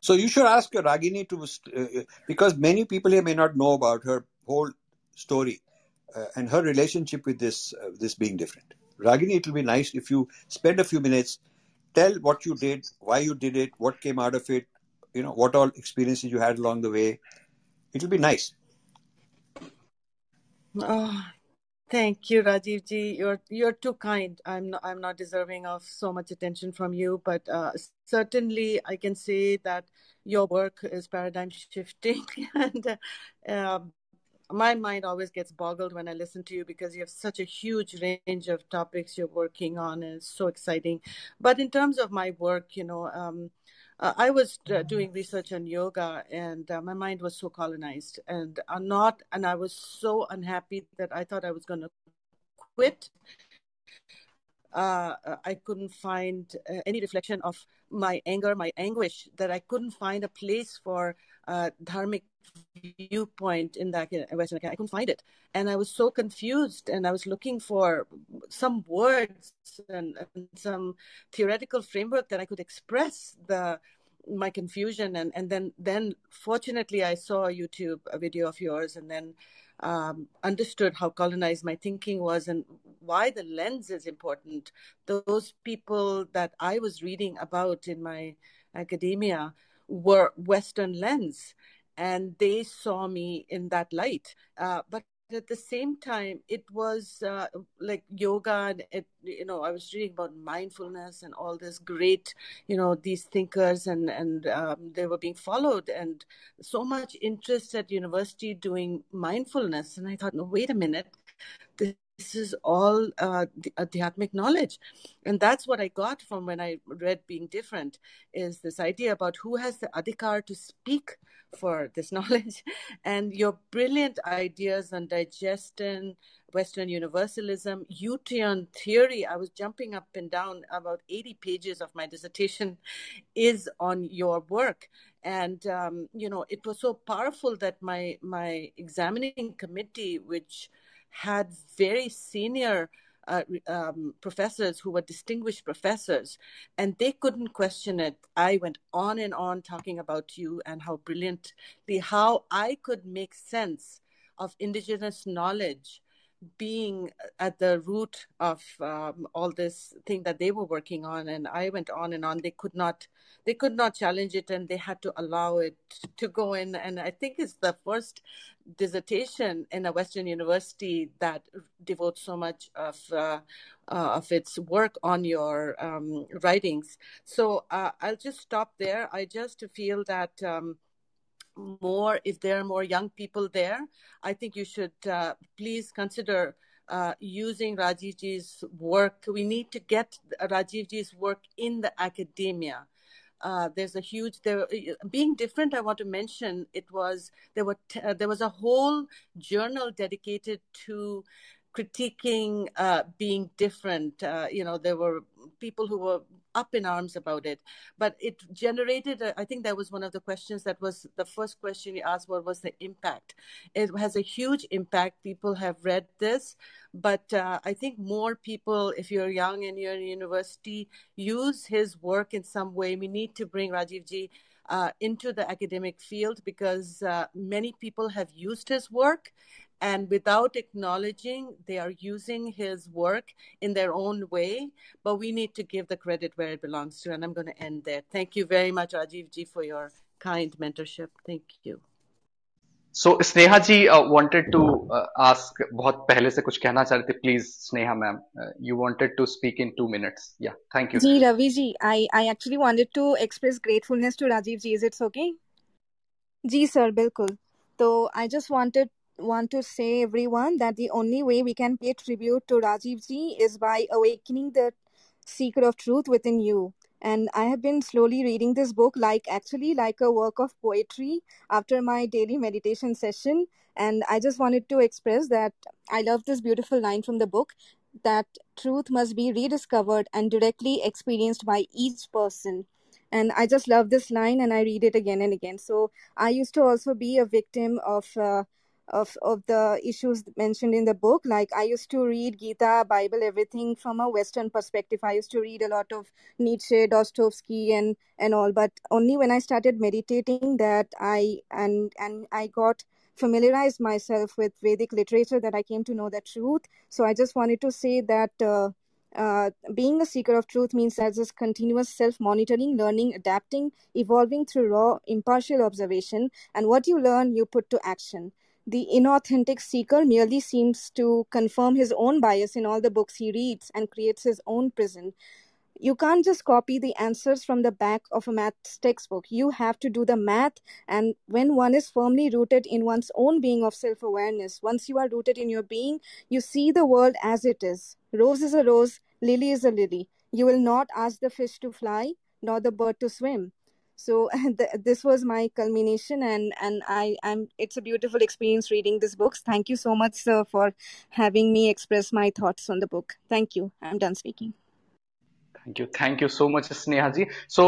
So you should ask your Ragini to, uh, because many people here may not know about her whole story uh, and her relationship with this uh, this being different. Ragini, it will be nice if you spend a few minutes, tell what you did, why you did it, what came out of it, you know, what all experiences you had along the way. It will be nice. Oh, thank you, Rajiv ji. You're you're too kind. I'm not, I'm not deserving of so much attention from you, but uh, certainly I can say that your work is paradigm shifting, and uh, my mind always gets boggled when I listen to you because you have such a huge range of topics you're working on, and it's so exciting. But in terms of my work, you know. Um, uh, I was uh, doing research on yoga, and uh, my mind was so colonized, and I'm not, and I was so unhappy that I thought I was going to quit. Uh, I couldn't find uh, any reflection of my anger, my anguish, that I couldn't find a place for uh, dharmic viewpoint in that Western I couldn't find it, and I was so confused. And I was looking for some words and, and some theoretical framework that I could express the my confusion. And and then then fortunately I saw a YouTube a video of yours, and then um, understood how colonized my thinking was and why the lens is important. Those people that I was reading about in my academia were Western lens and they saw me in that light. Uh, but at the same time, it was uh, like yoga, and it, you know, I was reading about mindfulness and all this great, you know, these thinkers, and and um, they were being followed, and so much interest at university doing mindfulness, and I thought, no, wait a minute, this this is all uh, adhyatmic knowledge. And that's what i got from when i read being different is this idea about who has the adhikar to speak for this knowledge. And your brilliant ideas on digestion western universalism U-turn theory i was jumping up and down about 80 pages of my dissertation is on your work. And um, you know it was so powerful that my my examining committee which had very senior uh, um, professors who were distinguished professors, and they couldn't question it. I went on and on talking about you and how brilliantly, how I could make sense of indigenous knowledge being at the root of um, all this thing that they were working on and i went on and on. They could not they could not challenge it and they had to allow it to go in. And i think it's the first dissertation in a western university that devotes so much of uh, uh, of its work on your um, writings. So uh, i'll just stop there. I just feel that um, more if there are more young people there i think you should uh, please consider uh, using Rajivji's work. We need to get Rajivji's work in the academia. Uh, there's a huge there being different i want to mention it was there were t- uh, there was a whole journal dedicated to critiquing uh, being different. Uh, you know, there were people who were up in arms about it, but it generated. A, I think that was one of the questions that was the first question you asked. What was the impact? It has a huge impact. People have read this, but uh, I think more people, if you're young and you're in university, use his work in some way. We need to bring Rajivji. Uh, into the academic field because uh, many people have used his work and without acknowledging they are using his work in their own way but we need to give the credit where it belongs to and i'm going to end there thank you very much rajiv ji for your kind mentorship thank you so sneha ji uh, wanted to uh, ask बहुत पहले से कुछ कहना चाह रहे थे please Sneha ma'am you wanted to speak in 2 minutes yeah thank you ji ravi ji i i actually wanted to express gratefulness to rajiv ji is it okay ji sir bilkul so i just wanted want to say, everyone, that the only way we can pay tribute to Rajiv ji is by awakening the secret of truth within you. And I have been slowly reading this book, like actually like a work of poetry after my daily meditation session. And I just wanted to express that I love this beautiful line from the book that truth must be rediscovered and directly experienced by each person and i just love this line and i read it again and again so i used to also be a victim of uh, of of the issues mentioned in the book. Like i used to read gita bible everything from a western perspective. I used to read a lot of nietzsche dostoevsky and and all. But only when i started meditating that i and and i got familiarized myself with vedic literature that i came to know the truth. So i just wanted to say that uh, uh, being a seeker of truth means as this continuous self-monitoring learning adapting evolving through raw impartial observation. And what you learn you put to action the inauthentic seeker merely seems to confirm his own bias in all the books he reads and creates his own prison. You can't just copy the answers from the back of a math textbook. You have to do the math. And when one is firmly rooted in one's own being of self awareness, once you are rooted in your being, you see the world as it is. Rose is a rose, lily is a lily. You will not ask the fish to fly, nor the bird to swim so th- this was my culmination and and i am it's a beautiful experience reading this books thank you so much sir for having me express my thoughts on the book thank you i'm done speaking thank you thank you so much Sneha जी सो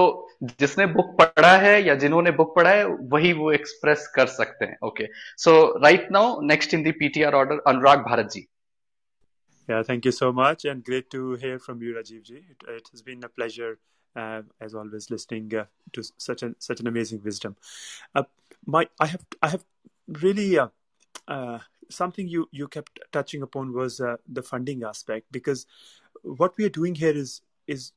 जिसने book पढ़ा है या जिन्होंने book पढ़ा है वही वो express कर सकते हैं okay so right now next in the PTR order Anurag Bharat ji Yeah, thank you so much, and great to hear from you, Rajiv ji. It, it has been a pleasure uh, as always, listening uh, to such an such an amazing wisdom. Uh, my, I have I have really uh, uh, something you you kept touching upon was uh, the funding aspect because what we are doing here is is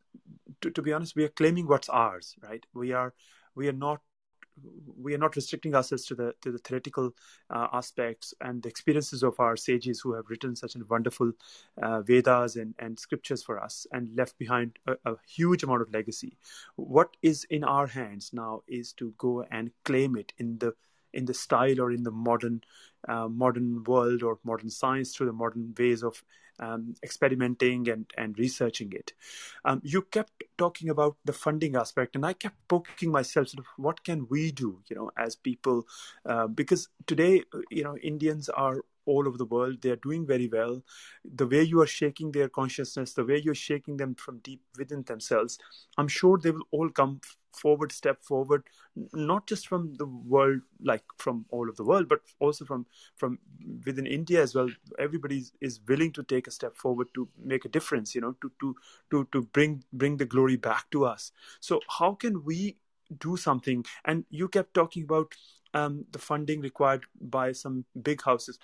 to, to be honest, we are claiming what's ours, right? We are we are not we are not restricting ourselves to the to the theoretical uh, aspects and the experiences of our sages who have written such a wonderful uh, Vedas and, and scriptures for us and left behind a, a, huge amount of legacy. What is in our hands now is to go and claim it in the in the style or in the modern uh, modern world or modern science through the modern ways of um, experimenting and, and researching it. Um, you kept talking about the funding aspect, and I kept poking myself, sort of, what can we do, you know, as people? Uh, because today, you know, Indians are all over the world. They are doing very well. The way you are shaking their consciousness, the way you're shaking them from deep within themselves, I'm sure they will all come forward step forward not just from the world like from all of the world but also from from within india as well everybody is willing to take a step forward to make a difference you know to to to to bring bring the glory back to us so how can we do something and you kept talking about um, the funding required by some big houses.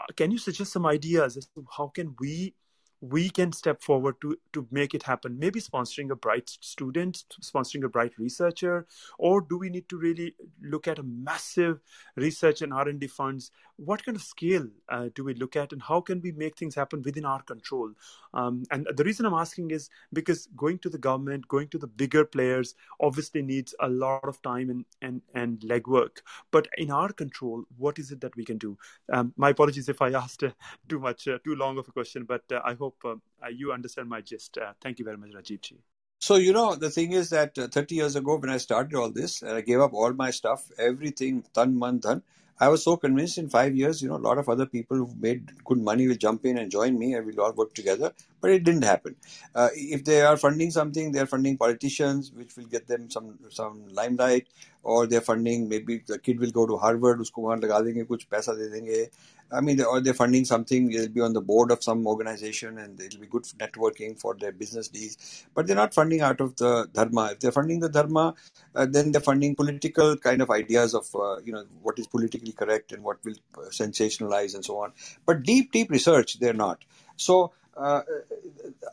Uh, can you suggest some ideas as to how can we we can step forward to to make it happen. Maybe sponsoring a bright student sponsoring a bright researcher or do we need to really look at a massive research and r&d funds? What kind of scale uh, do we look at and how can we make things happen within our control? Um, and the reason i'm asking is because going to the government going to the bigger players obviously needs a lot of time and and, and legwork. But in our control what is it that we can do? Um, my apologies if i asked uh, too much uh, too long of a question but uh, i hope hope uh, you understand my gist. Uh, thank you very much, Rajiv So, you know, the thing is that uh, 30 years ago, when I started all this, I gave up all my stuff, everything, tan man dhan. I was so convinced in five years, you know, a lot of other people who made good money will jump in and join me and we'll all work together. But it didn't happen. Uh, if they are funding something, they're funding politicians, which will get them some some limelight, or they're funding maybe the kid will go to Harvard, usko laga denge, kuch paisa de denge. I mean, or they're funding something, they'll be on the board of some organization and it'll be good networking for their business deals. But they're not funding out of the dharma. If they're funding the dharma, uh, then they're funding political kind of ideas of, uh, you know, what is politically correct and what will sensationalize and so on. But deep, deep research, they're not. So, uh,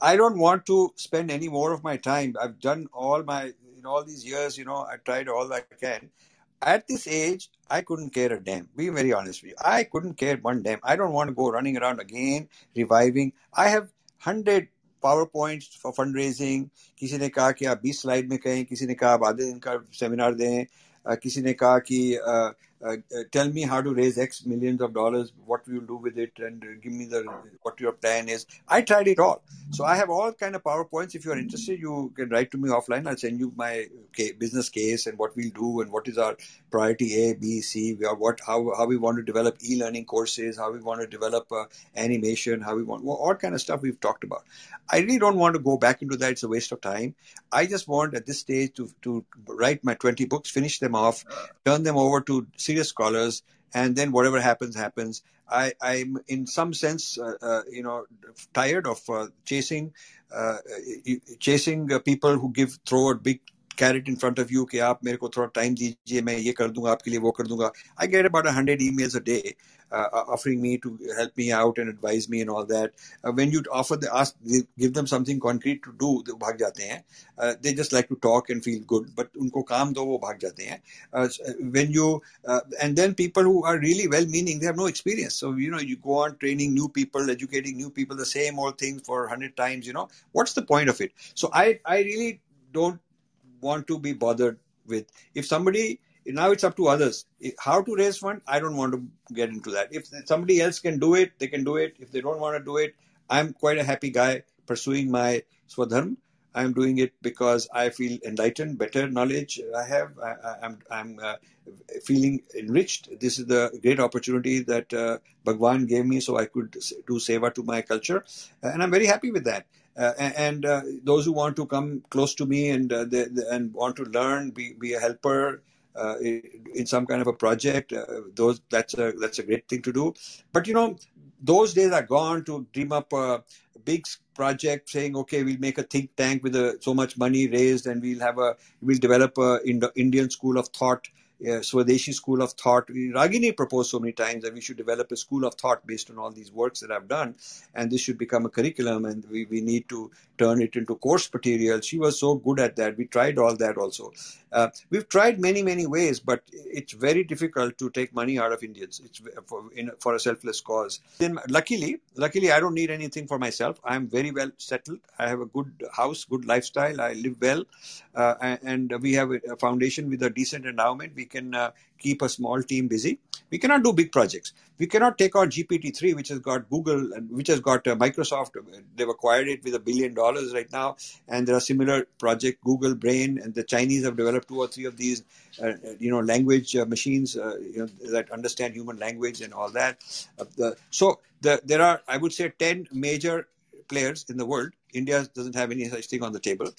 I don't want to spend any more of my time. I've done all my, in all these years, you know, I tried all I can at this age, I couldn't care a damn. Be very honest with you. I couldn't care one damn. I don't want to go running around again, reviving. I have hundred PowerPoints for fundraising. किसी ने कहा कि आप 20 slide में कहें किसी ने कहा आप आधे दिन का सेमिनार दें किसी ने कहा कि uh, uh, tell me how to raise X millions of dollars, what you do with it, and give me the what your plan is. I tried it all, so I have all kind of powerpoints. If you are interested, you can write to me offline. I'll send you my business case and what we'll do and what is our priority A, B, C. We are what how how we want to develop e-learning courses, how we want to develop uh, animation, how we want well, all kind of stuff we've talked about. I really don't want to go back into that. It's a waste of time. I just want at this stage to to write my 20 books, finish them off, turn them over to serious scholars, and then whatever happens, happens. I, I'm in some sense, uh, uh, you know, tired of uh, chasing, uh, chasing uh, people who give throw a big carrot in front of you कि आप मेरे को थोड़ा time दीजिए मैं ये कर दूंगा आपके लिए वो कर दूंगा I get about a hundred emails a day uh, offering me to help me out and advise me and all that. Uh, when you offer the ask give them something concrete to do वो भाग जाते हैं uh, they just like to talk and feel good but उनको काम दो वो भाग जाते हैं uh, when you uh, and then people who are really well meaning they have no experience so you know you go on training new people educating new people the same old things for 100 times you know what's the point of it so I I really don't want to be bothered with. If somebody now it's up to others how to raise fund. I don't want to get into that. If somebody else can do it, they can do it. If they don't want to do it, I'm quite a happy guy pursuing my swadharm. I'm doing it because I feel enlightened, better knowledge I have. I, am I'm, I'm uh, feeling enriched. This is the great opportunity that uh, Bhagwan gave me so I could do seva to my culture. And I'm very happy with that. Uh, and uh, those who want to come close to me and uh, they, they, and want to learn, be, be a helper uh, in some kind of a project, uh, those that's a that's a great thing to do. But you know, those days are gone to dream up a big project, saying, okay, we'll make a think tank with a, so much money raised, and we'll have a we'll develop a Indo- Indian school of thought uh, Swadeshi school of thought. Ragini proposed so many times that we should develop a school of thought based on all these works that I've done, and this should become a curriculum, and we, we need to turn it into course material. She was so good at that. We tried all that also. Uh, we've tried many, many ways, but it's very difficult to take money out of Indians. It's for, in, for a selfless cause. Then, luckily, luckily, I don't need anything for myself. I'm very well settled. I have a good house, good lifestyle. I live well, uh, and we have a foundation with a decent endowment. We can uh, keep a small team busy. We cannot do big projects. We cannot take out GPT-3, which has got Google and which has got uh, Microsoft. They've acquired it with a billion dollars right now, and there are similar project Google Brain, and the Chinese have developed two or three of these, uh, you know, language uh, machines uh, you know, that understand human language and all that. Uh, the, so the, there are, I would say, ten major players in the world. India doesn't have any such thing on the table.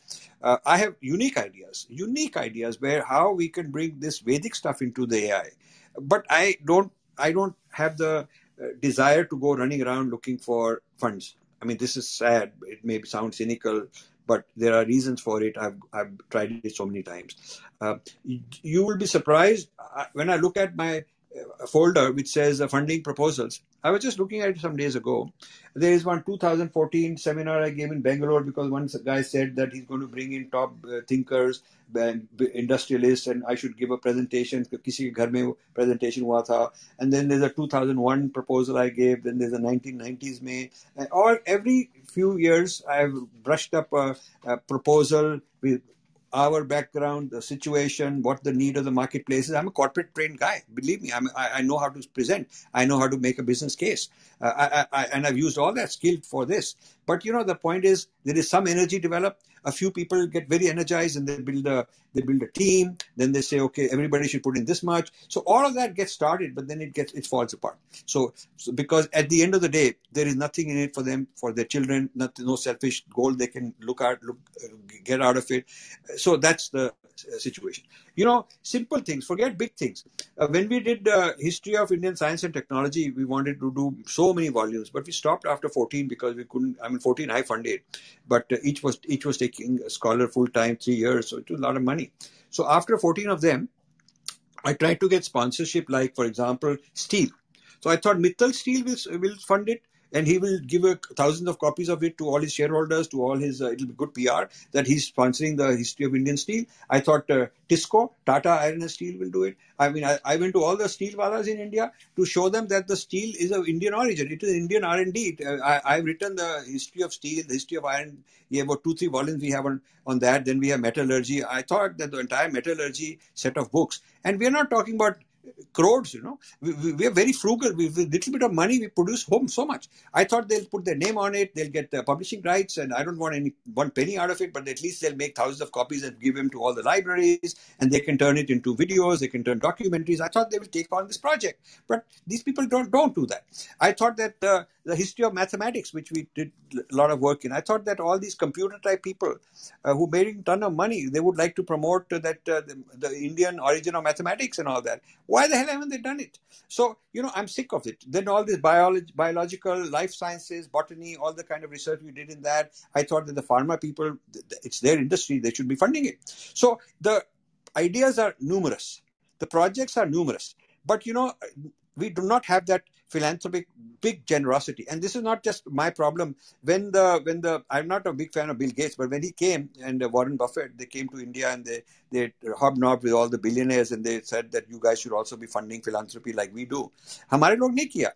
Uh, I have unique ideas, unique ideas where how we can bring this Vedic stuff into the AI. But I don't, I don't have the uh, desire to go running around looking for funds. I mean, this is sad. It may sound cynical, but there are reasons for it. I've, I've tried it so many times. Uh, you will be surprised uh, when I look at my a folder which says uh, funding proposals. I was just looking at it some days ago. There is one 2014 seminar I gave in Bangalore because one guy said that he's going to bring in top uh, thinkers, uh, industrialists, and I should give a presentation. Kisi ke mein presentation hua tha. And then there's a 2001 proposal I gave. Then there's a 1990s May. And all every few years I've brushed up a, a proposal with our background, the situation, what the need of the marketplace is. I'm a corporate trained guy. Believe me, I'm, I, I know how to present. I know how to make a business case. Uh, I, I, and I've used all that skill for this. But you know, the point is there is some energy developed. A few people get very energized and they build a they build a team. Then they say, okay, everybody should put in this much. So all of that gets started, but then it gets it falls apart. So, so because at the end of the day, there is nothing in it for them, for their children. Nothing, no selfish goal they can look at, look, get out of it. So that's the situation. You know, simple things. Forget big things. Uh, when we did uh, history of Indian science and technology, we wanted to do so many volumes, but we stopped after 14 because we couldn't. I mean, 14 I funded, but uh, each was each was taking a scholar full time, three years, so it was a lot of money. So after 14 of them, I tried to get sponsorship, like for example, steel. So I thought Mittal Steel will, will fund it and he will give a, thousands of copies of it to all his shareholders, to all his. Uh, it'll be good PR that he's sponsoring the history of Indian steel. I thought uh, Tisco, Tata Iron and Steel will do it. I mean, I, I went to all the steel walas in India to show them that the steel is of Indian origin. It is Indian R and D. Uh, I, I've written the history of steel, the history of iron. Yeah, about two, three volumes we have on, on that. Then we have metallurgy. I thought that the entire metallurgy set of books, and we are not talking about crores, you know. We, we, are very frugal. We, with little bit of money, we produce home so much. I thought they'll put their name on it, they'll get the publishing rights, and I don't want any one penny out of it, but at least they'll make thousands of copies and give them to all the libraries, and they can turn it into videos, they can turn documentaries. I thought they will take on this project, but these people don't don't do that. I thought that uh, the history of mathematics, which we did a lot of work in, I thought that all these computer type people uh, who made a ton of money, they would like to promote that uh, the, the Indian origin of mathematics and all that Why the hell haven't they done it? So, you know, I'm sick of it. Then all this biology, biological, life sciences, botany, all the kind of research we did in that, I thought that the pharma people, it's their industry, they should be funding it. So the ideas are numerous. The projects are numerous. But, you know, we do not have that philanthropic big generosity and this is not just my problem when the when the i'm not a big fan of bill gates but when he came and uh, warren buffett they came to india and they they hobnobbed with all the billionaires and they said that you guys should also be funding philanthropy like we do हमारे लोग नहीं किया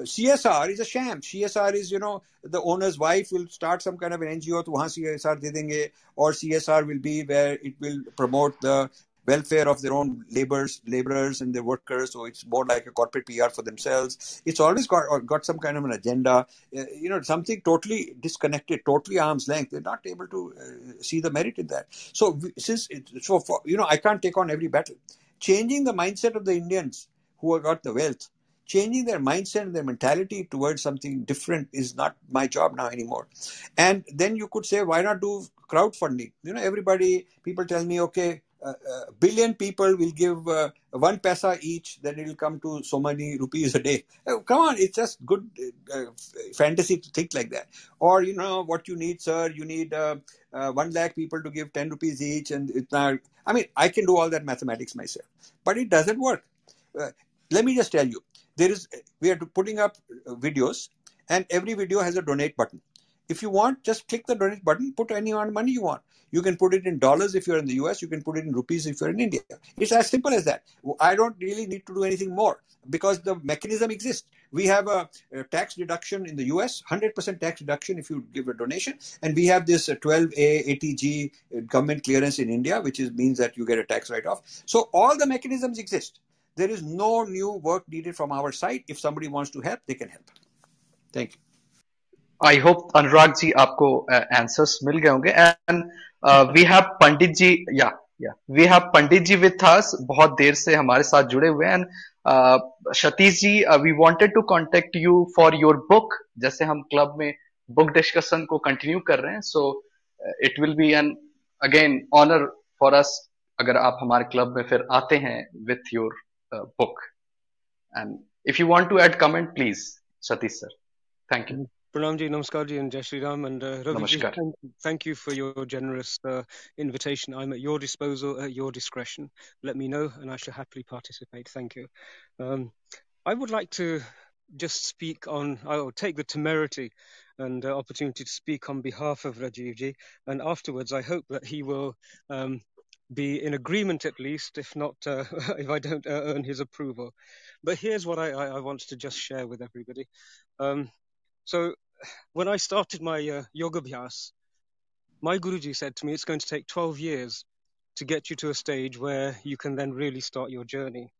CSR is a sham. CSR is, you know, the owner's wife will start some kind of an NGO, तो वहाँ CSR दे देंगे, or CSR will be where it will promote the welfare of their own laborers, laborers and their workers. So it's more like a corporate PR for themselves. It's always got got some kind of an agenda. Uh, you know, something totally disconnected, totally arm's length. They're not able to uh, see the merit in that. So since so for, you know, I can't take on every battle. Changing the mindset of the Indians who have got the wealth changing their mindset and their mentality towards something different is not my job now anymore and then you could say why not do crowdfunding you know everybody people tell me okay a billion people will give uh, one pesa each, then it will come to so many rupees a day. Uh, come on, it's just good uh, fantasy to think like that. Or, you know, what you need, sir, you need uh, uh, one lakh people to give 10 rupees each. And it's not, I mean, I can do all that mathematics myself, but it doesn't work. Uh, let me just tell you, there is, we are putting up videos and every video has a donate button. If you want, just click the donate button, put any amount of money you want. You can put it in dollars if you're in the US, you can put it in rupees if you're in India. It's as simple as that. I don't really need to do anything more because the mechanism exists. We have a, a tax deduction in the US, 100% tax deduction if you give a donation. And we have this 12A 80G uh, government clearance in India, which is, means that you get a tax write off. So all the mechanisms exist. There is no new work needed from our side. If somebody wants to help, they can help. Thank you. I hope Anurag ji आपको answers मिल गए होंगे. And we have Pandit ji या या we have Pandit ji with us बहुत देर से हमारे साथ जुड़े हुए and Satish ji we wanted to contact you for your book जैसे हम क्लब में बुक डिस्कशन को कंटिन्यू कर रहे हैं so it will be an again honour for us अगर आप हमारे क्लब में फिर आते हैं with your book and if you want to add comment please Satish sir thank you Pranam ji, Namaskar ji, and Jai Shri Ram. And uh, Ravi ji, thank, thank, you for your generous uh, invitation. I'm at your disposal, at your discretion. Let me know, and I shall happily participate. Thank you. Um, I would like to just speak on, I will take the temerity and uh, opportunity to speak on behalf of Rajiv ji. And afterwards, I hope that he will um, be in agreement at least, if not, uh, if I don't uh, earn his approval. But here's what I, I, I want to just share with everybody. Um, so when I started my uh, yoga abhyas, my Guruji said to me, it's going to take 12 years to get you to a stage where you can then really start your journey.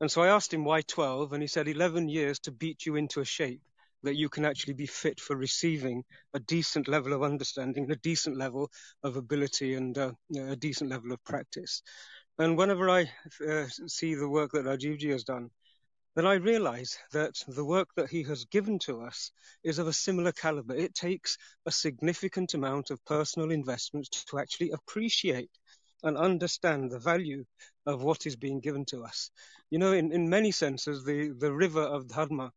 And so I asked him why 12, and he said 11 years to beat you into a shape that you can actually be fit for receiving a decent level of understanding, a decent level of ability, and uh, a decent level of practice. And whenever I uh, see the work that Rajivji has done, then I realize that the work that he has given to us is of a similar caliber. It takes a significant amount of personal investment to actually appreciate and understand the value of what is being given to us. You know, in, in many senses, the, the river of Dharma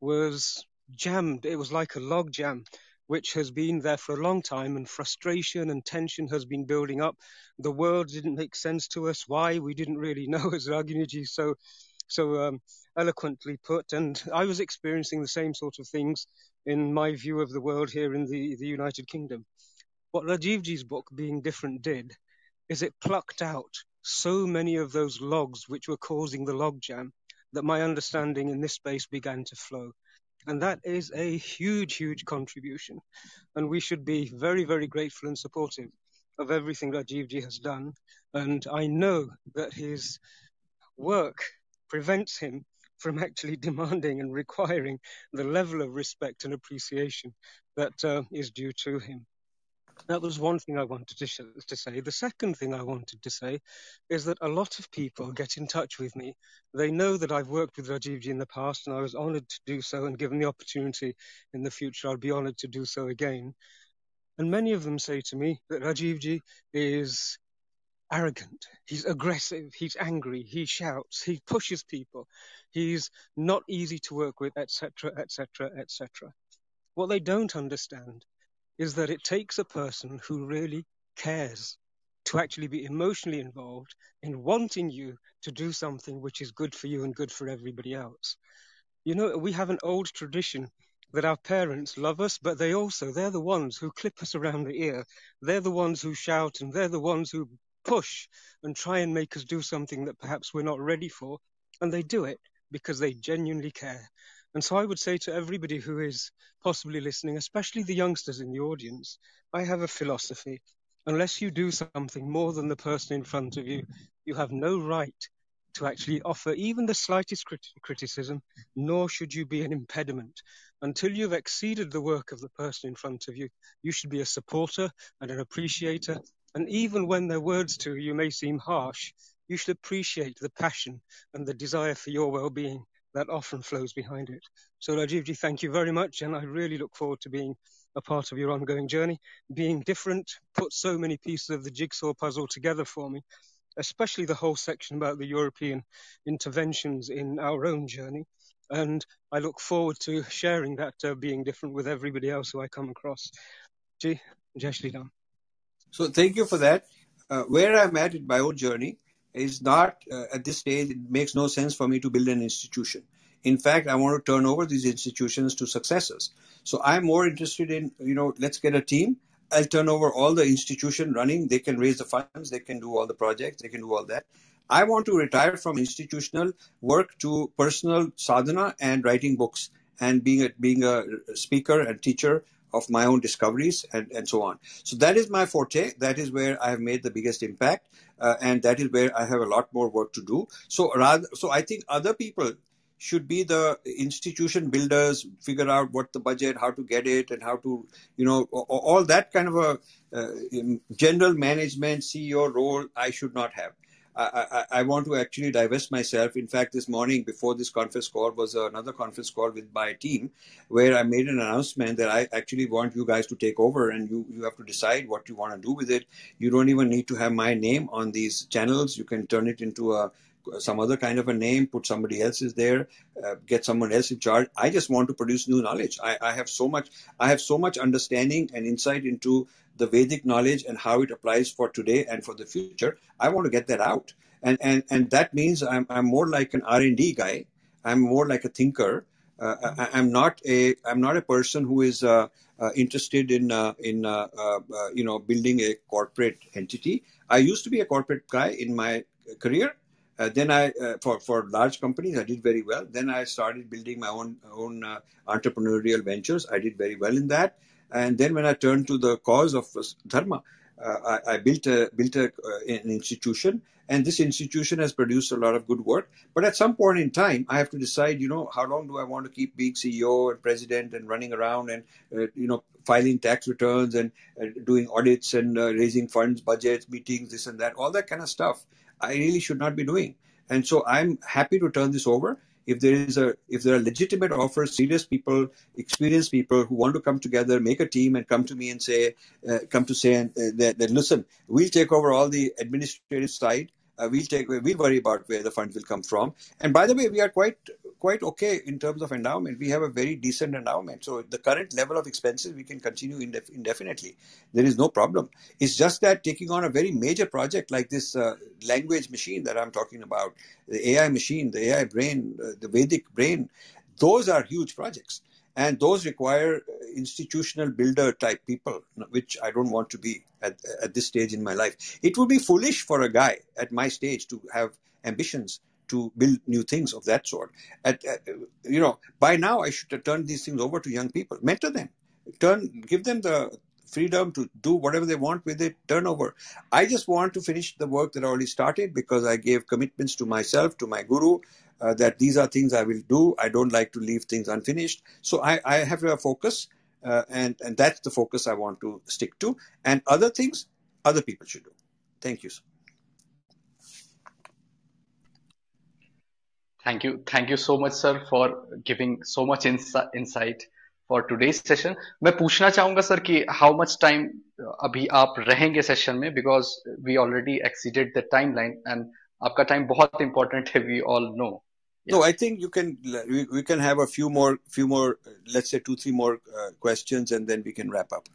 was jammed. It was like a log jam, which has been there for a long time, and frustration and tension has been building up. The world didn't make sense to us. Why? We didn't really know, as Raginiji so so um, eloquently put. And I was experiencing the same sort of things in my view of the world here in the, the United Kingdom. What Rajivji's book, Being Different, did is it plucked out so many of those logs which were causing the logjam that my understanding in this space began to flow. And that is a huge, huge contribution. And we should be very, very grateful and supportive of everything Rajivji has done. And I know that his work prevents him from actually demanding and requiring the level of respect and appreciation that uh, is due to him. That was one thing I wanted to, sh- to say. The second thing I wanted to say is that a lot of people get in touch with me. They know that I've worked with Rajivji in the past and I was honored to do so and given the opportunity in the future, I'll be honored to do so again. And many of them say to me that Rajivji is arrogant, he's aggressive, he's angry, he shouts, he pushes people, he's not easy to work with, etc., etc., etc. What they don't understand is that it takes a person who really cares to actually be emotionally involved in wanting you to do something which is good for you and good for everybody else. You know, we have an old tradition that our parents love us, but they also, they're the ones who clip us around the ear. They're the ones who shout and they're the ones who push and try and make us do something that perhaps we're not ready for. And they do it because they genuinely care. And so I would say to everybody who is possibly listening, especially the youngsters in the audience, I have a philosophy. Unless you do something more than the person in front of you, you have no right to actually offer even the slightest crit- criticism, nor should you be an impediment. Until you've exceeded the work of the person in front of you, you should be a supporter and an appreciator. And even when their words to you may seem harsh, you should appreciate the passion and the desire for your well-being that often flows behind it. So Rajivji, thank you very much, and I really look forward to being a part of your ongoing journey. Being different put so many pieces of the jigsaw puzzle together for me, especially the whole section about the European interventions in our own journey. And I look forward to sharing that uh, being different with everybody else who I come across. Ji, Jai So thank you for that. Uh, where I'm at in my own journey, is not uh, at this stage it makes no sense for me to build an institution. In fact i want to turn over these institutions to successors. So i'm more interested in you know let's get a team. I'll turn over all the institution running. They can raise the funds. They can do all the projects. They can do all that. I want to retire from institutional work to personal sadhana and writing books and being a being a speaker and teacher of my own discoveries and, and so on. So that is my forte. That is where I have made the biggest impact. Uh, and that is where I have a lot more work to do. So rather, so I think other people should be the institution builders, figure out what the budget, how to get it, and how to, you know, all that kind of a uh, general management CEO role. I should not have. I, I, want to actually divest myself. In fact, this morning before this conference call was another conference call with my team where I made an announcement that I actually want you guys to take over and you, you have to decide what you want to do with it. You don't even need to have my name on these channels. You can turn it into a some other kind of a name, put somebody else's there, uh, get someone else in charge. I just want to produce new knowledge. I, I have so much, I have so much understanding and insight into the Vedic knowledge and how it applies for today and for the future. I want to get that out, and and and that means I'm I'm more like an R and D guy. I'm more like a thinker. Uh, I, am not a I'm not a person who is uh, uh, interested in uh, in uh, uh, you know building a corporate entity. I used to be a corporate guy in my career. then I for for large companies I did very well. Then I started building my own own entrepreneurial ventures. I did very well in that. And then when I turned to the cause of dharma, uh, I, I, built a built a, uh, an institution, and this institution has produced a lot of good work. But at some point in time, I have to decide, you know, how long do I want to keep being CEO and president and running around and uh, you know filing tax returns and doing audits and uh, raising funds, budgets, meetings, this and that, all that kind of stuff. I really should not be doing. And so I'm happy to turn this over if there is a if there are legitimate offers serious people experienced people who want to come together make a team and come to me and say uh, come to say uh, that, that listen we'll take over all the administrative side. Uh, we'll take we'll worry about where the funds will come from. And by the way we are quite quite okay in terms of endowment. We have a very decent endowment. So the current level of expenses we can continue indef- indefinitely. There is no problem. It's just that taking on a very major project like this uh, language machine that i'm talking about the ai machine the ai brain uh, the vedic brain those are huge projects. And those require institutional builder type people which i don't want to be at, at this stage in my life. It would be foolish for a guy at my stage to have ambitions to build new things of that sort at, you know by now i should turn these things over to young people mentor them turn give them the freedom to do whatever they want with it turnover i just want to finish the work that i already started because i gave commitments to myself to my guru uh, that these are things I will do. I don't like to leave things unfinished. So I, I have a focus, uh, and and that's the focus I want to stick to. And other things, other people should do. Thank you. Thank you, thank you so much, sir, for giving so much insight for today's session मैं पूछना चाहूंगा sir कि how much time अभी आप रहेंगे session में because we already exceeded the time line and आपका time बहुत इंपॉर्टेंट है we all know No, I think you can. We, we can have a few more, few more. Let's say two, three more uh, questions, and then we can wrap up.